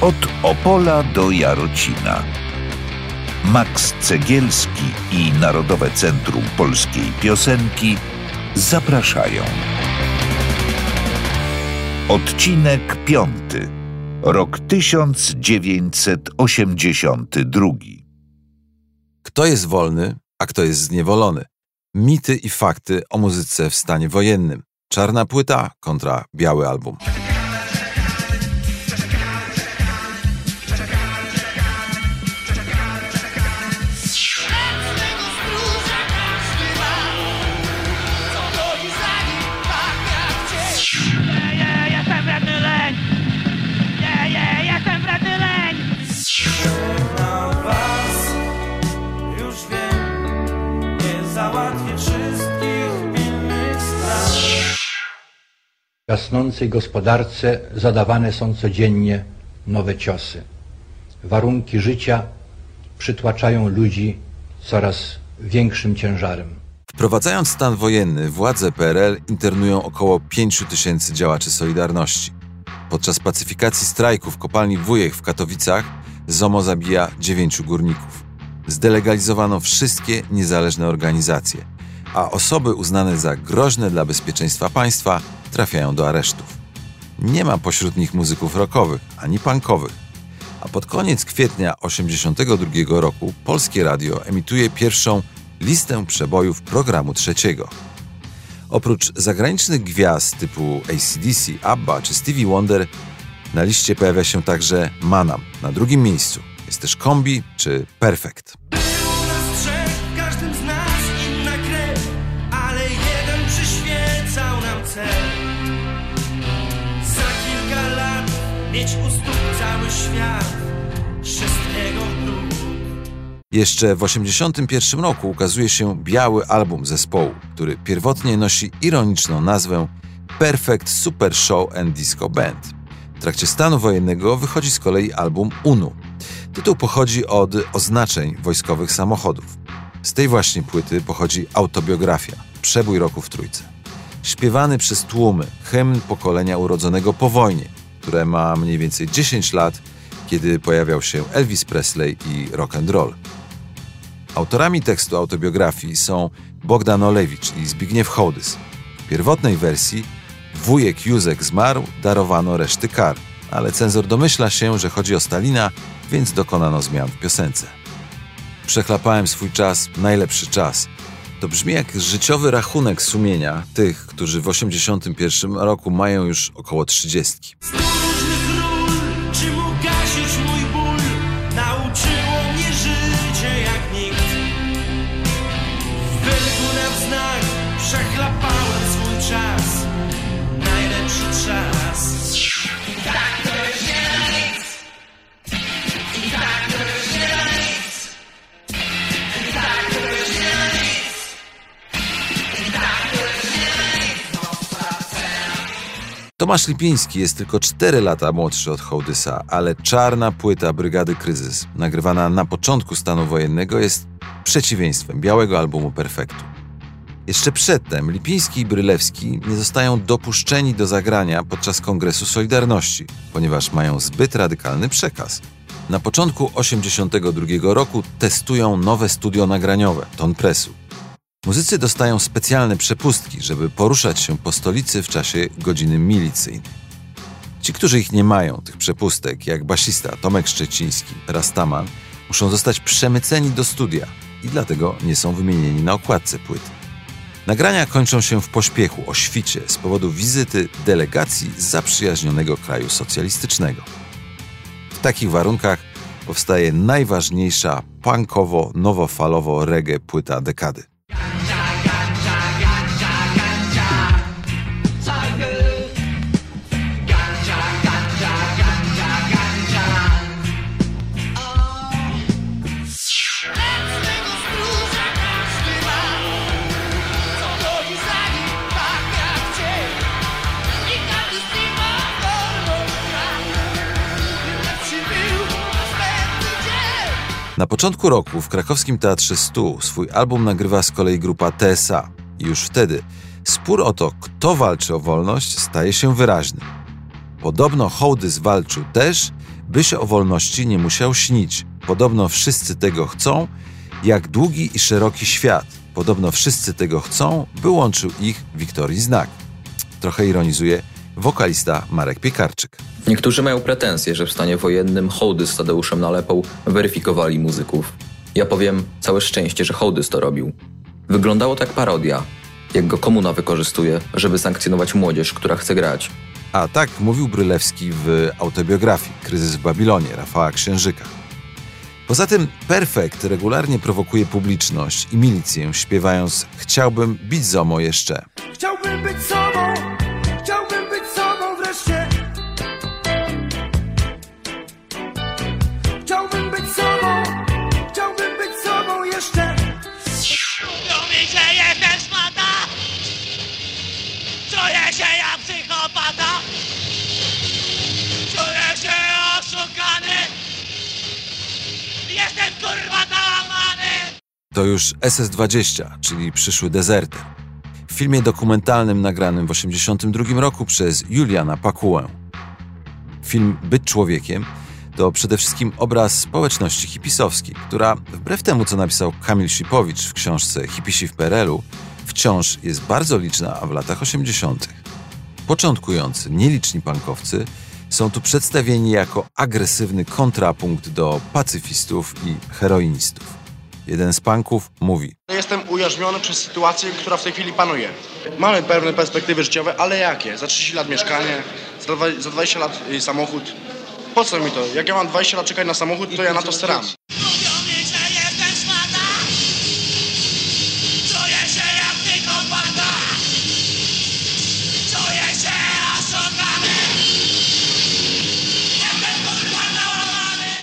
Od Opola do Jarocina. Max Cegielski i Narodowe Centrum Polskiej Piosenki zapraszają. Odcinek piąty. Rok 1982. Kto jest wolny, a kto jest zniewolony? Mity i fakty o muzyce w stanie wojennym. Czarna płyta kontra biały album. Gasnącej gospodarce zadawane są codziennie nowe ciosy. Warunki życia przytłaczają ludzi coraz większym ciężarem. Wprowadzając stan wojenny, władze PRL internują około 5 tysięcy działaczy Solidarności. Podczas pacyfikacji strajku w kopalni Wujek w Katowicach ZOMO zabija 9 górników. Zdelegalizowano wszystkie niezależne organizacje, a osoby uznane za groźne dla bezpieczeństwa państwa trafiają do aresztów. Nie ma pośród nich muzyków rockowych ani punkowych. A pod koniec kwietnia 1982 roku Polskie Radio emituje pierwszą listę przebojów programu trzeciego. Oprócz zagranicznych gwiazd typu ACDC, ABBA czy Stevie Wonder, na liście pojawia się także Manam na drugim miejscu. Jest też Kombi czy Perfect. Mieć u stóp cały świat, wszystkiego dół. Jeszcze w 1981 roku ukazuje się biały album zespołu, który pierwotnie nosi ironiczną nazwę Perfect Super Show and Disco Band. W trakcie stanu wojennego wychodzi z kolei album UNU. Tytuł pochodzi od oznaczeń wojskowych samochodów. Z tej właśnie płyty pochodzi autobiografia Przebój roku w Trójce. Śpiewany przez tłumy hymn pokolenia urodzonego po wojnie, które ma mniej więcej 10 lat, kiedy pojawiał się Elvis Presley i rock and roll. Autorami tekstu autobiografii są Bogdan Olewicz i Zbigniew Hołdys. W pierwotnej wersji wujek Józek zmarł, darowano reszty kar, ale cenzor domyśla się, że chodzi o Stalina, więc dokonano zmian w piosence. Przechlapałem swój czas, najlepszy czas. To brzmi jak życiowy rachunek sumienia tych, którzy w 81 roku mają już około 30. Tomasz Lipiński jest tylko 4 lata młodszy od Hołdysa, ale czarna płyta Brygady Kryzys, nagrywana na początku stanu wojennego, jest przeciwieństwem białego albumu Perfektu. Jeszcze przedtem Lipiński i Brylewski nie zostają dopuszczeni do zagrania podczas Kongresu Solidarności, ponieważ mają zbyt radykalny przekaz. Na początku 1982 roku testują nowe studio nagraniowe, Ton Pressu. Muzycy dostają specjalne przepustki, żeby poruszać się po stolicy w czasie godziny milicyjnej. Ci, którzy ich nie mają, tych przepustek, jak basista Tomek Szczeciński, Rastaman, muszą zostać przemyceni do studia i dlatego nie są wymienieni na okładce płyty. Nagrania kończą się w pośpiechu, o świcie, z powodu wizyty delegacji z zaprzyjaźnionego kraju socjalistycznego. W takich warunkach powstaje najważniejsza punkowo-nowofalowo reggae płyta dekady. Na początku roku w krakowskim Teatrze Stu swój album nagrywa z kolei grupa TSA już wtedy spór o to, kto walczy o wolność, staje się wyraźny. Podobno Hołdys walczył też, byś o wolności nie musiał śnić. Podobno wszyscy tego chcą, jak długi i szeroki świat. Podobno wszyscy tego chcą, by łączył ich Wiktorii znak. Trochę ironizuje wokalista Marek Piekarczyk. Niektórzy mają pretensje, że w stanie wojennym hołdy z Tadeuszem Nalepą weryfikowali muzyków. Ja powiem, całe szczęście, że hołdys to robił. Wyglądało tak parodia, jak go komuna wykorzystuje, żeby sankcjonować młodzież, która chce grać. A tak mówił Brylewski w autobiografii Kryzys w Babilonie Rafała Księżyka. Poza tym Perfekt regularnie prowokuje publiczność i milicję, śpiewając Chciałbym bić zomo jeszcze. Chciałbym być sobą, To już SS-20, czyli przyszły dezerter. W filmie dokumentalnym nagranym w 1982 roku przez Juliana Pakułę. Film Być człowiekiem to przede wszystkim obraz społeczności hipisowskiej, która wbrew temu, co napisał Kamil Sipowicz w książce Hipisi w PRL-u, wciąż jest bardzo liczna w latach 80. Początkujący, nieliczni punkowcy są tu przedstawieni jako agresywny kontrapunkt do pacyfistów i heroinistów. Jeden z punków mówi: Jestem ujarzmiony przez sytuację, która w tej chwili panuje. Mamy pewne perspektywy życiowe, ale jakie? Za 30 lat mieszkanie, za 20 lat y, samochód. Po co mi to? Jak ja mam 20 lat czekać na samochód, to ja na to staram.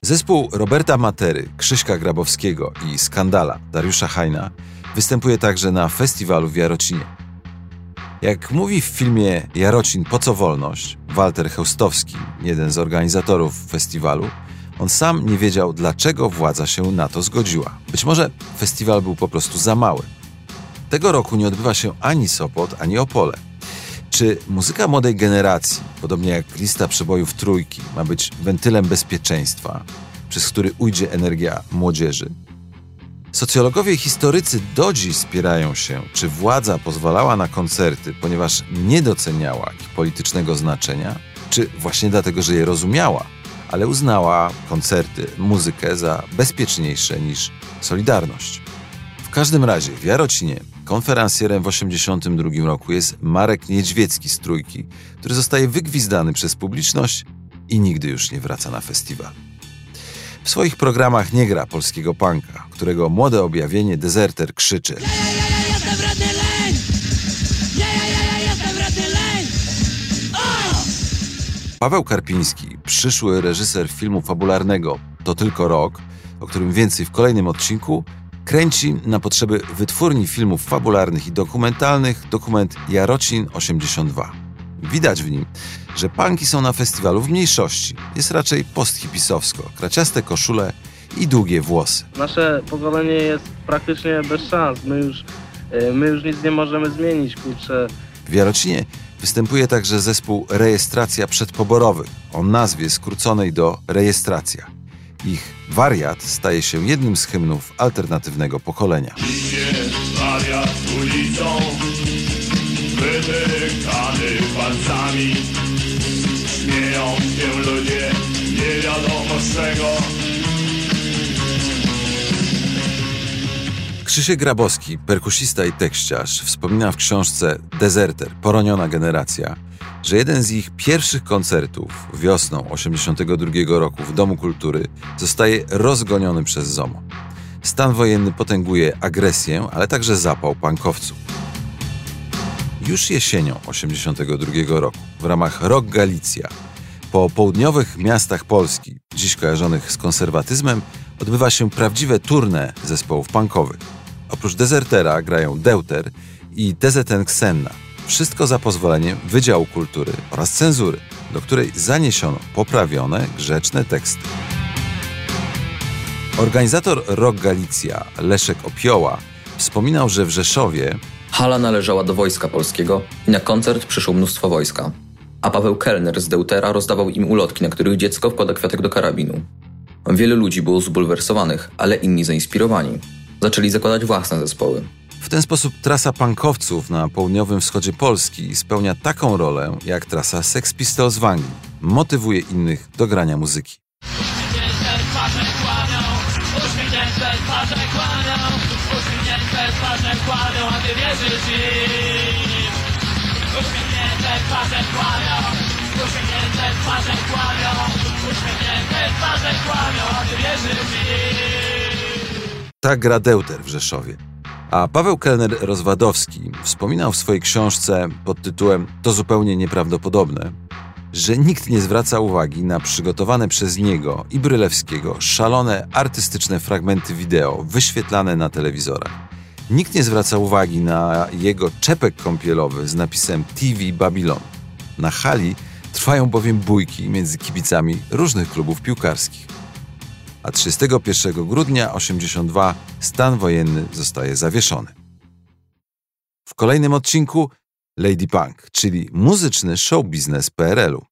Zespół Roberta Matery, Krzyśka Grabowskiego i Skandala Dariusza Hajna występuje także na festiwalu w Jarocinie. Jak mówi w filmie Jarocin Po co wolność, Walter Chełstowski, jeden z organizatorów festiwalu, on sam nie wiedział, dlaczego władza się na to zgodziła. Być może festiwal był po prostu za mały. Tego roku nie odbywa się ani Sopot, ani Opole. Czy muzyka młodej generacji, podobnie jak lista przebojów trójki, ma być wentylem bezpieczeństwa, przez który ujdzie energia młodzieży? Socjologowie i historycy do dziś spierają się, czy władza pozwalała na koncerty, ponieważ nie doceniała ich politycznego znaczenia, czy właśnie dlatego, że je rozumiała, ale uznała koncerty, muzykę za bezpieczniejsze niż Solidarność. W każdym razie w Jarocinie konferencjerem w 1982 roku jest Marek Niedźwiecki z Trójki, który zostaje wygwizdany przez publiczność i nigdy już nie wraca na festiwal. W swoich programach nie gra polskiego punka, którego młode objawienie Deserter krzyczy. Jestem radny leń! Ja, ja, ja, ja, jestem radny leń! Paweł Karpiński, przyszły reżyser filmu fabularnego To tylko rok, o którym więcej w kolejnym odcinku, kręci na potrzeby wytwórni filmów fabularnych i dokumentalnych dokument Jarocin 82. Widać w nim, że punki są na festiwalu w mniejszości. Jest raczej posthipisowsko, kraciaste koszule i długie włosy. Nasze pokolenie jest praktycznie bez szans. My już, e, my już nic nie możemy zmienić, kurczę. W Jarocinie występuje także zespół Rejestracja Przedpoborowych o nazwie skróconej do Rejestracja. Ich wariat staje się jednym z hymnów alternatywnego pokolenia. wariat ulicą Wytykany palcami. Śmieją się ludzie Nie wiadomo z czego. Krzysiek Grabowski, perkusista i tekściarz, wspomina w książce Deserter, poroniona generacja, że jeden z ich pierwszych koncertów wiosną 82 roku w Domu Kultury zostaje rozgoniony przez ZOMO. Stan wojenny potęguje agresję, ale także zapał pankowców. Już jesienią 82 roku w ramach Rock Galicja po południowych miastach Polski, dziś kojarzonych z konserwatyzmem, odbywa się prawdziwe tournée zespołów punkowych. Oprócz Desertera grają Deuter i DZN Xenna. Wszystko za pozwoleniem Wydziału Kultury oraz cenzury, do której zaniesiono poprawione, grzeczne teksty. Organizator Rock Galicja, Leszek Opioła, wspominał, że w Rzeszowie Hala należała do Wojska Polskiego i na koncert przyszło mnóstwo wojska. a Paweł Kellner z Deutera rozdawał im ulotki, na których dziecko wkłada kwiatek do karabinu. Wiele ludzi było zbulwersowanych, ale inni zainspirowani. Zaczęli zakładać własne zespoły. W ten sposób trasa punkowców na południowym wschodzie Polski spełnia taką rolę jak trasa Sex Pistols w Anglii. Motywuje innych do grania muzyki. Tak gra Deuter w Rzeszowie. A Paweł Kellner-Rozwadowski wspominał w swojej książce pod tytułem To zupełnie nieprawdopodobne, że nikt nie zwraca uwagi na przygotowane przez niego i Brylewskiego szalone artystyczne fragmenty wideo wyświetlane na telewizorach. Nikt nie zwraca uwagi na jego czepek kąpielowy z napisem TV Babylon. Na hali trwają bowiem bójki między kibicami różnych klubów piłkarskich. A 31 grudnia 82 stan wojenny zostaje zawieszony. W kolejnym odcinku Lady Punk, czyli muzyczny show biznes PRL-u.